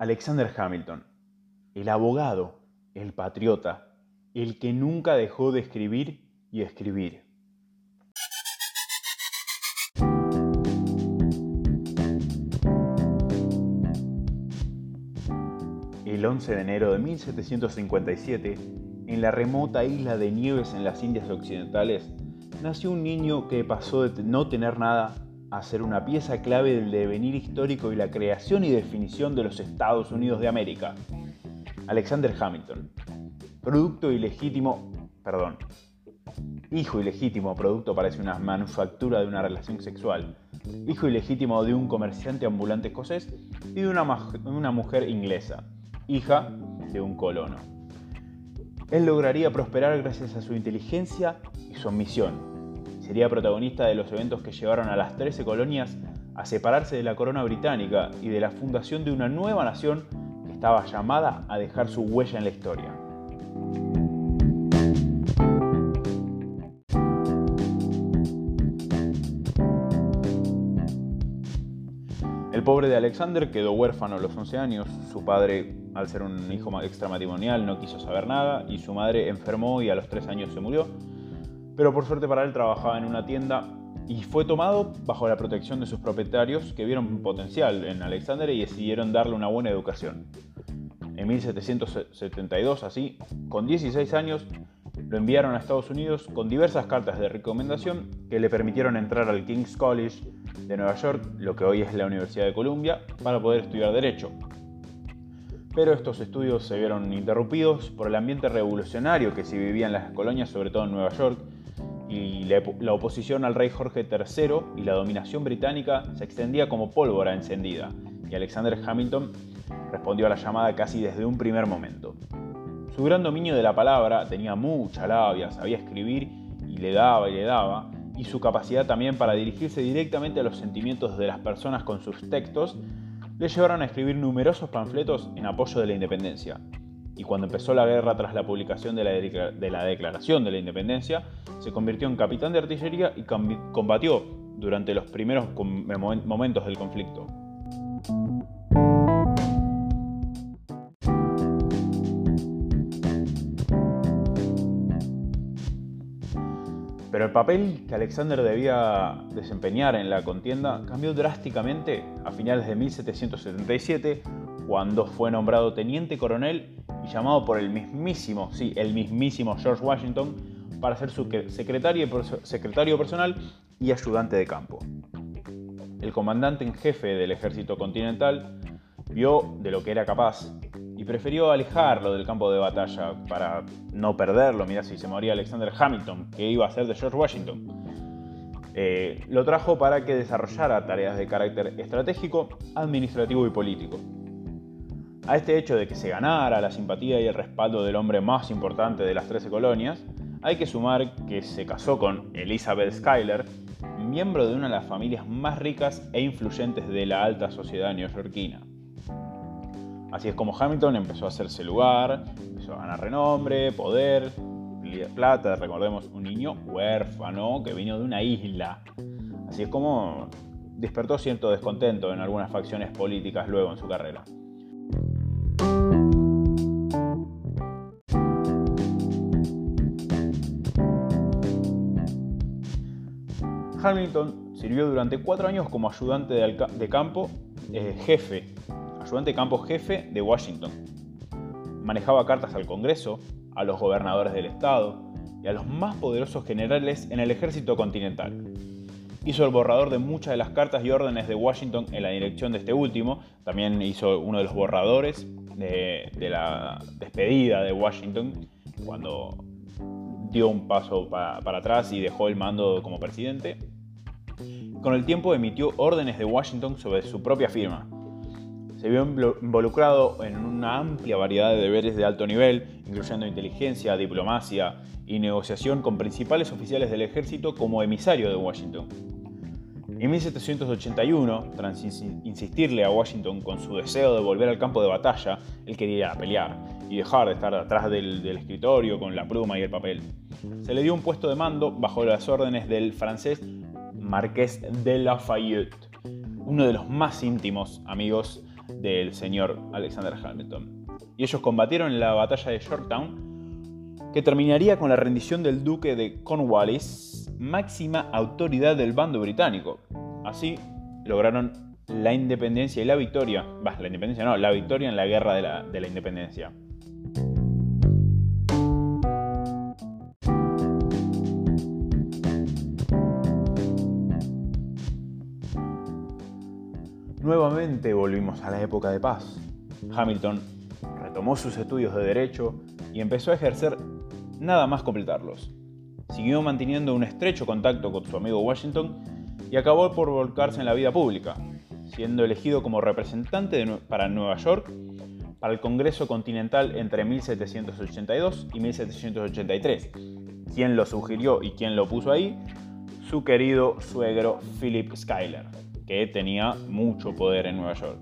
Alexander Hamilton, el abogado, el patriota, el que nunca dejó de escribir y escribir. El 11 de enero de 1757, en la remota isla de Nieves en las Indias Occidentales, nació un niño que pasó de no tener nada a ser una pieza clave del devenir histórico y la creación y definición de los Estados Unidos de América. Alexander Hamilton, producto ilegítimo, perdón, hijo ilegítimo, producto parece una manufactura de una relación sexual, hijo ilegítimo de un comerciante ambulante escocés y de una, una mujer inglesa, hija de un colono. Él lograría prosperar gracias a su inteligencia y su ambición, sería protagonista de los eventos que llevaron a las 13 colonias a separarse de la corona británica y de la fundación de una nueva nación que estaba llamada a dejar su huella en la historia. El pobre de Alexander quedó huérfano a los 11 años, su padre, al ser un hijo extramatrimonial, no quiso saber nada y su madre enfermó y a los 3 años se murió, pero por suerte para él trabajaba en una tienda y fue tomado bajo la protección de sus propietarios que vieron potencial en Alexander y decidieron darle una buena educación. En 1772, así, con 16 años, lo enviaron a Estados Unidos con diversas cartas de recomendación que le permitieron entrar al King's College de Nueva York, lo que hoy es la Universidad de Columbia, para poder estudiar Derecho. Pero estos estudios se vieron interrumpidos por el ambiente revolucionario que se vivía en las colonias, sobre todo en Nueva York, y la, oposición al rey Jorge III y la dominación británica se extendía como pólvora encendida, y Alexander Hamilton respondió a la llamada casi desde un primer momento. Su gran dominio de la palabra tenía mucha labia, sabía escribir y le daba y le daba, y su capacidad también para dirigirse directamente a los sentimientos de las personas con sus textos le llevaron a escribir numerosos panfletos en apoyo de la independencia, y cuando empezó la guerra tras la publicación de la, Declaración de la Independencia, se convirtió en capitán de artillería y combatió durante los primeros momentos del conflicto. Pero el papel que Alexander debía desempeñar en la contienda cambió drásticamente a finales de 1777, cuando fue nombrado teniente coronel llamado por el mismísimo, sí, el mismísimo George Washington para ser su secretario, secretario personal y ayudante de campo. El comandante en jefe del ejército continental vio de lo que era capaz y prefirió alejarlo del campo de batalla para no perderlo. Mirá si se moría Alexander Hamilton, que iba a ser de George Washington. Eh, lo trajo para que desarrollara tareas de carácter estratégico, administrativo y político. A este hecho de que se ganara la simpatía y el respaldo del hombre más importante de las 13 colonias, hay que sumar que se casó con Elizabeth Schuyler, miembro de una de las familias más ricas e influyentes de la alta sociedad neoyorquina. Así es como Hamilton empezó a hacerse lugar, empezó a ganar renombre, poder, plata, recordemos, un niño huérfano que vino de una isla. Así es como despertó cierto descontento en algunas facciones políticas luego en su carrera. Hamilton sirvió durante cuatro años como ayudante de, campo eh, jefe, ayudante de campo jefe de Washington. Manejaba cartas al Congreso, a los gobernadores del estado y a los más poderosos generales en el ejército continental. Hizo el borrador de muchas de las cartas y órdenes de Washington en la dirección de este último. También hizo uno de los borradores de, la despedida de Washington cuando dio un paso para, atrás y dejó el mando como presidente. Con el tiempo emitió órdenes de Washington sobre su propia firma. Se vio involucrado en una amplia variedad de deberes de alto nivel, incluyendo inteligencia, diplomacia y negociación con principales oficiales del ejército como emisario de Washington. En 1781, tras insistirle a Washington con su deseo de volver al campo de batalla, él quería pelear y dejar de estar atrás del, escritorio con la pluma y el papel. Se le dio un puesto de mando bajo las órdenes del francés Marqués de Lafayette, uno de los más íntimos amigos del señor Alexander Hamilton. Y ellos combatieron en la batalla de Yorktown, que terminaría con la rendición del duque de Cornwallis, máxima autoridad del bando británico. Así lograron la independencia y la victoria, bah, la independencia no, la victoria en la guerra de la, de la independencia. Nuevamente volvimos a la época de paz. Hamilton retomó sus estudios de derecho y empezó a ejercer nada más completarlos. Siguió manteniendo un estrecho contacto con su amigo Washington y acabó por volcarse en la vida pública, siendo elegido como representante para Nueva York para el Congreso Continental entre 1782 y 1783. ¿Quién lo sugirió y quién lo puso ahí? Su querido suegro Philip Schuyler que tenía mucho poder en Nueva York.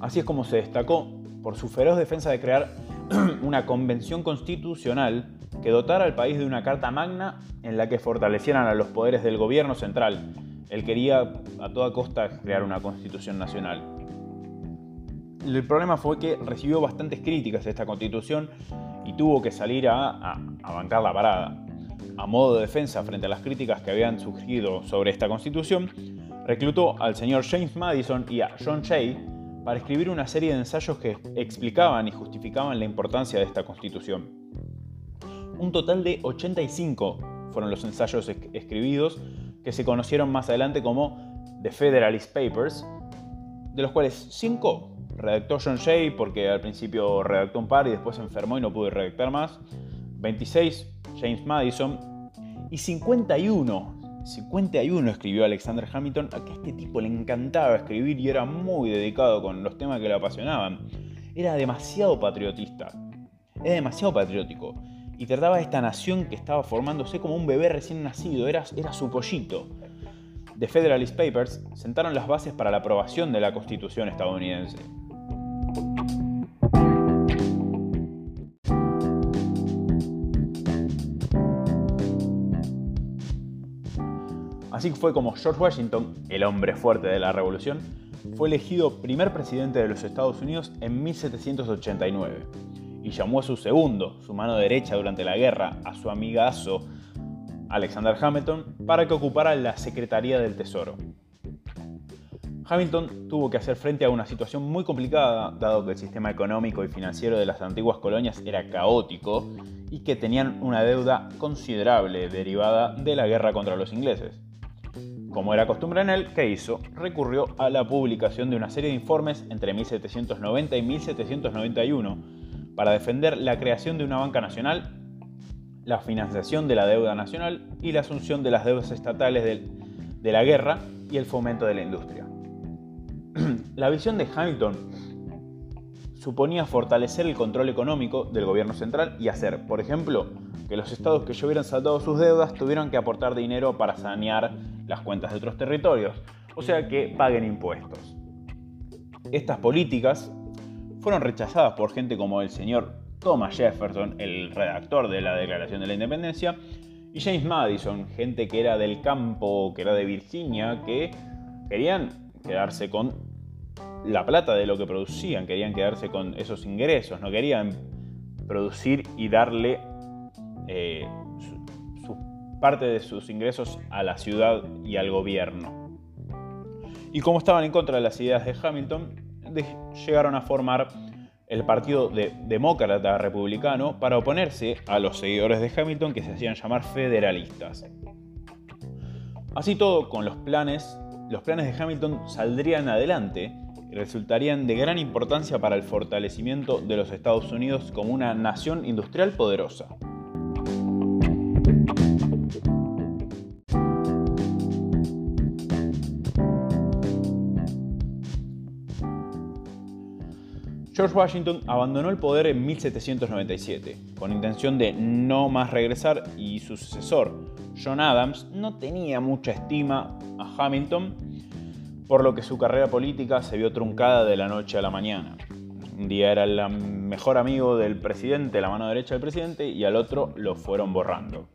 Así es como se destacó por su feroz defensa de crear una convención constitucional que dotara al país de una carta magna en la que fortalecieran a los poderes del gobierno central. Él quería a toda costa crear una constitución nacional. El problema fue que recibió bastantes críticas esta constitución y tuvo que salir a, a bancar la parada. A modo de defensa frente a las críticas que habían surgido sobre esta constitución, reclutó al señor James Madison y a John Jay para escribir una serie de ensayos que explicaban y justificaban la importancia de esta constitución. Un total de 85 fueron los ensayos escribidos que se conocieron más adelante como The Federalist Papers, de los cuales 5 redactó John Jay porque al principio redactó un par y después se enfermó y no pudo redactar más, 26 James Madison y 51 51 escribió Alexander Hamilton, a que este tipo le encantaba escribir y era muy dedicado con los temas que le apasionaban. Era demasiado patriotista, era demasiado patriótico y trataba de esta nación que estaba formándose como un bebé recién nacido, era, era su pollito. The Federalist Papers sentaron las bases para la aprobación de la Constitución estadounidense. Así fue como George Washington, el hombre fuerte de la revolución, fue elegido primer presidente de los Estados Unidos en 1789 y llamó a su segundo, su mano derecha durante la guerra, a su amigazo Alexander Hamilton, para que ocupara la Secretaría del Tesoro. Hamilton tuvo que hacer frente a una situación muy complicada, dado que el sistema económico y financiero de las antiguas colonias era caótico y que tenían una deuda considerable derivada de la guerra contra los ingleses. Como era costumbre en él, ¿qué hizo? Recurrió a la publicación de una serie de informes entre 1790 y 1791 para defender la creación de una banca nacional, la financiación de la deuda nacional y la asunción de las deudas estatales de, la guerra y el fomento de la industria. la visión de Hamilton suponía fortalecer el control económico del gobierno central y hacer, por ejemplo, que los estados que ya hubieran saldado sus deudas tuvieran que aportar dinero para sanear las cuentas de otros territorios, o sea que paguen impuestos. Estas políticas fueron rechazadas por gente como el señor Thomas Jefferson, el redactor de la Declaración de la Independencia, y James Madison, gente que era del campo, que era de Virginia, que querían quedarse con la plata de lo que producían, querían quedarse con esos ingresos, no querían producir y darle eh, parte de sus ingresos a la ciudad y al gobierno. Y como estaban en contra de las ideas de Hamilton, llegaron a formar el Partido Demócrata Republicano para oponerse a los seguidores de Hamilton que se hacían llamar federalistas. Así todo, con los planes, los planes de Hamilton saldrían adelante y resultarían de gran importancia para el fortalecimiento de los Estados Unidos como una nación industrial poderosa. George Washington abandonó el poder en 1797, con intención de no más regresar y su sucesor, John Adams, no tenía mucha estima a Hamilton, por lo que su carrera política se vio truncada de la noche a la mañana. Un día era el mejor amigo del presidente, la mano derecha del presidente, y al otro lo fueron borrando.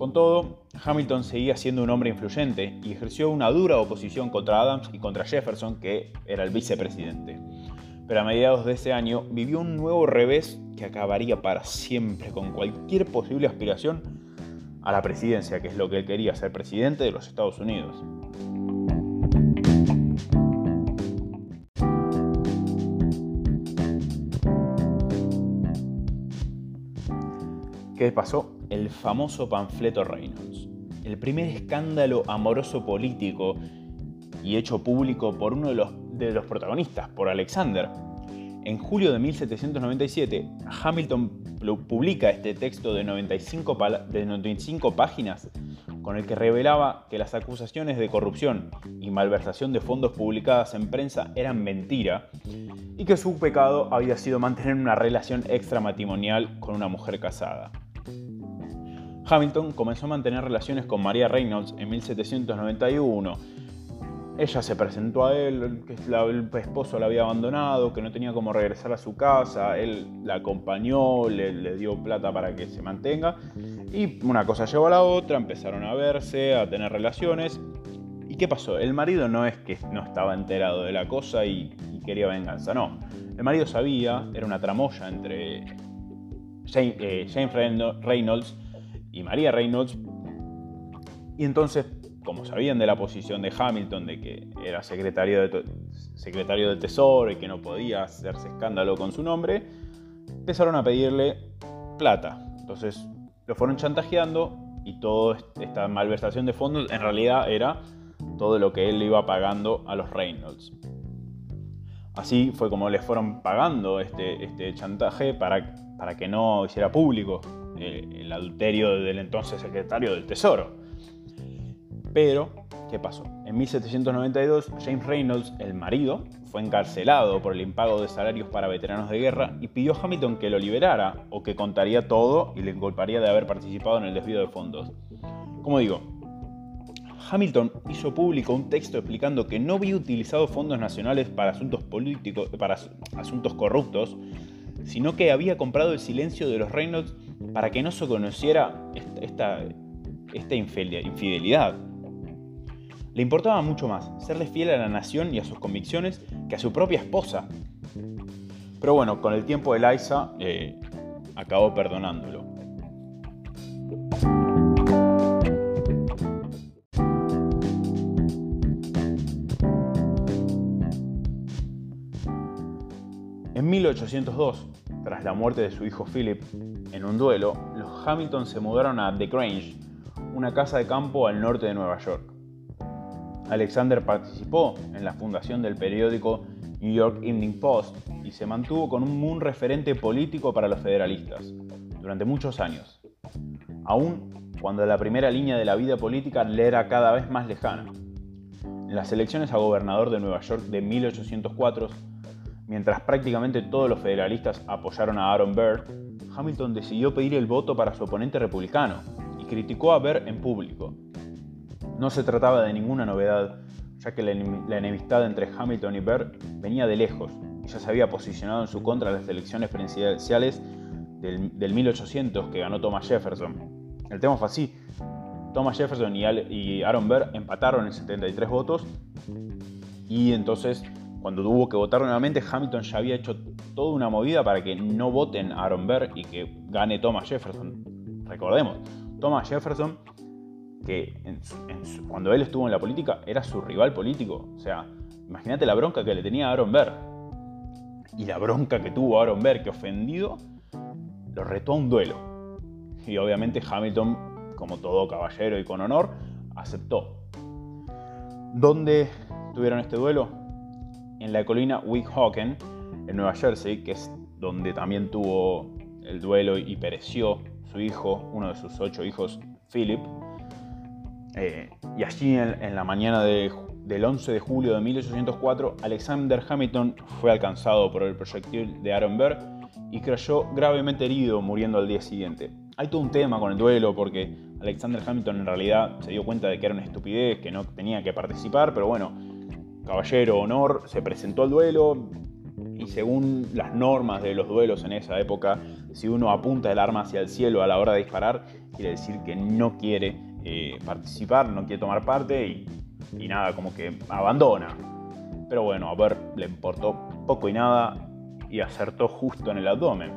Con todo, Hamilton seguía siendo un hombre influyente y ejerció una dura oposición contra Adams y contra Jefferson, que era el vicepresidente. Pero a mediados de ese año vivió un nuevo revés que acabaría para siempre con cualquier posible aspiración a la presidencia, que es lo que él quería, ser presidente de los Estados Unidos. ¿Qué pasó? El famoso panfleto Reynolds. El primer escándalo amoroso político y hecho público por uno de los, de los protagonistas, por Alexander. En julio de 1797, Hamilton publica este texto de 95, de 95 páginas con el que revelaba que las acusaciones de corrupción y malversación de fondos publicadas en prensa eran mentira y que su pecado había sido mantener una relación extramatrimonial con una mujer casada. Hamilton comenzó a mantener relaciones con María Reynolds en 1791. Ella se presentó a él, que el esposo la había abandonado, que no tenía cómo regresar a su casa, él la acompañó, le, dio plata para que se mantenga, y una cosa llevó a la otra, empezaron a verse, a tener relaciones. ¿Y qué pasó? El marido no es que no estaba enterado de la cosa y, quería venganza, no. El marido sabía, era una tramoya entre James eh, Reynolds y María Reynolds. Y entonces, como sabían de la posición de Hamilton, de que era secretario, secretario del Tesoro y que no podía hacerse escándalo con su nombre, empezaron a pedirle plata. Entonces lo fueron chantajeando y toda esta malversación de fondos en realidad era todo lo que él le iba pagando a los Reynolds. Así fue como les fueron pagando este, este chantaje para, para que no hiciera público eh, el adulterio del entonces secretario del Tesoro. Pero, ¿qué pasó? En 1792, James Reynolds, el marido, fue encarcelado por el impago de salarios para veteranos de guerra y pidió a Hamilton que lo liberara o que contaría todo y le inculparía de haber participado en el desvío de fondos. Como digo, Hamilton hizo público un texto explicando que no había utilizado fondos nacionales para asuntos políticos, para asuntos corruptos, sino que había comprado el silencio de los Reynolds para que no se conociera esta, infidelidad. Le importaba mucho más serle fiel a la nación y a sus convicciones que a su propia esposa. Pero bueno, con el tiempo Eliza eh, acabó perdonándolo. 1802, tras la muerte de su hijo Philip en un duelo, los Hamilton se mudaron a The Grange, una casa de campo al norte de Nueva York. Alexander participó en la fundación del periódico New York Evening Post y se mantuvo con un referente político para los federalistas durante muchos años, aun cuando la primera línea de la vida política le era cada vez más lejana. En las elecciones a gobernador de Nueva York de 1804, Mientras prácticamente todos los federalistas apoyaron a Aaron Burr, Hamilton decidió pedir el voto para su oponente republicano y criticó a Burr en público. No se trataba de ninguna novedad, ya que la enemistad entre Hamilton y Burr venía de lejos y ya se había posicionado en su contra en las elecciones presidenciales del, 1800 que ganó Thomas Jefferson. El tema fue así. Thomas Jefferson y Aaron Burr empataron en 73 votos y entonces cuando tuvo que votar nuevamente, Hamilton ya había hecho toda una movida para que no voten a Aaron Burr y que gane Thomas Jefferson. Recordemos, Thomas Jefferson, que cuando él estuvo en la política era su rival político. O sea, imagínate la bronca que le tenía a Aaron Burr. Y la bronca que tuvo Aaron Burr, que ofendido, lo retó a un duelo. Y obviamente Hamilton, como todo caballero y con honor, aceptó. ¿Dónde tuvieron este duelo? En la colina Weehawken, en Nueva Jersey, que es donde también tuvo el duelo y pereció su hijo, uno de sus ocho hijos, Philip. Eh, y allí en, la mañana del 11 de julio de 1804, Alexander Hamilton fue alcanzado por el proyectil de Aaron Burr y creyó gravemente herido, muriendo al día siguiente. Hay todo un tema con el duelo porque Alexander Hamilton en realidad se dio cuenta de que era una estupidez, que no tenía que participar, pero bueno, caballero honor se presentó al duelo y según las normas de los duelos en esa época Si uno apunta el arma hacia el cielo a la hora de disparar, quiere decir que no quiere eh, participar, no quiere tomar parte y, y nada, como que abandona. Pero bueno, a ver, le importó poco y nada y acertó justo en el abdomen.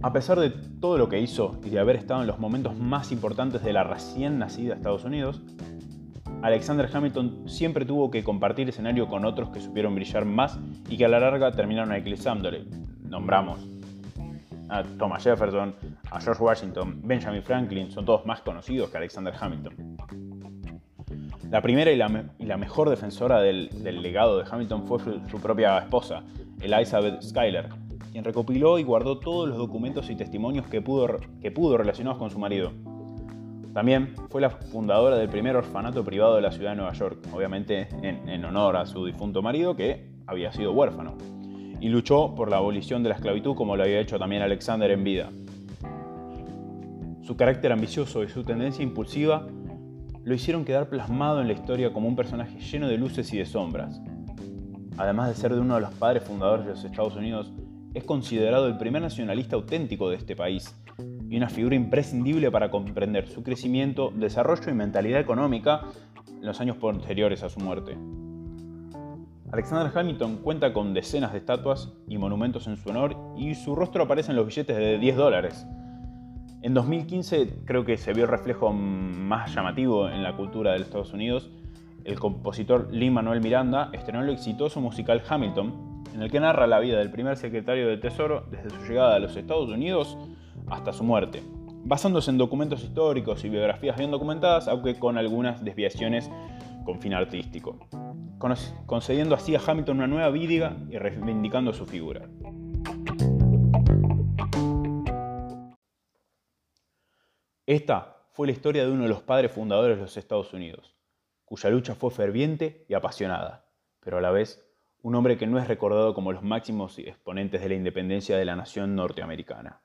A pesar de todo lo que hizo y de haber estado en los momentos más importantes de la recién nacida Estados Unidos, Alexander Hamilton siempre tuvo que compartir escenario con otros que supieron brillar más y que a la larga terminaron eclipsándole. Nombramos a Thomas Jefferson, a George Washington, Benjamin Franklin, son todos más conocidos que Alexander Hamilton. La primera y la, mejor defensora del, legado de Hamilton fue su propia esposa, Elizabeth Schuyler, quien recopiló y guardó todos los documentos y testimonios que pudo, que pudo relacionados con su marido. También fue la fundadora del primer orfanato privado de la ciudad de Nueva York, obviamente en, honor a su difunto marido que había sido huérfano, y luchó por la abolición de la esclavitud como lo había hecho también Alexander en vida. Su carácter ambicioso y su tendencia impulsiva lo hicieron quedar plasmado en la historia como un personaje lleno de luces y de sombras. Además de ser de uno de los padres fundadores de los Estados Unidos, es considerado el primer nacionalista auténtico de este país y una figura imprescindible para comprender su crecimiento, desarrollo y mentalidad económica en los años posteriores a su muerte. Alexander Hamilton cuenta con decenas de estatuas y monumentos en su honor y su rostro aparece en los billetes de 10 dólares. En 2015 creo que se vio el reflejo más llamativo en la cultura de los Estados Unidos. El compositor Lin Manuel Miranda estrenó el exitoso musical Hamilton, en el que narra la vida del primer secretario del Tesoro desde su llegada a los Estados Unidos hasta su muerte, basándose en documentos históricos y biografías bien documentadas, aunque con algunas desviaciones con fin artístico, concediendo así a Hamilton una nueva vida y reivindicando su figura. Esta fue la historia de uno de los padres fundadores de los Estados Unidos, cuya lucha fue ferviente y apasionada, pero a la vez un hombre que no es recordado como los máximos exponentes de la independencia de la nación norteamericana.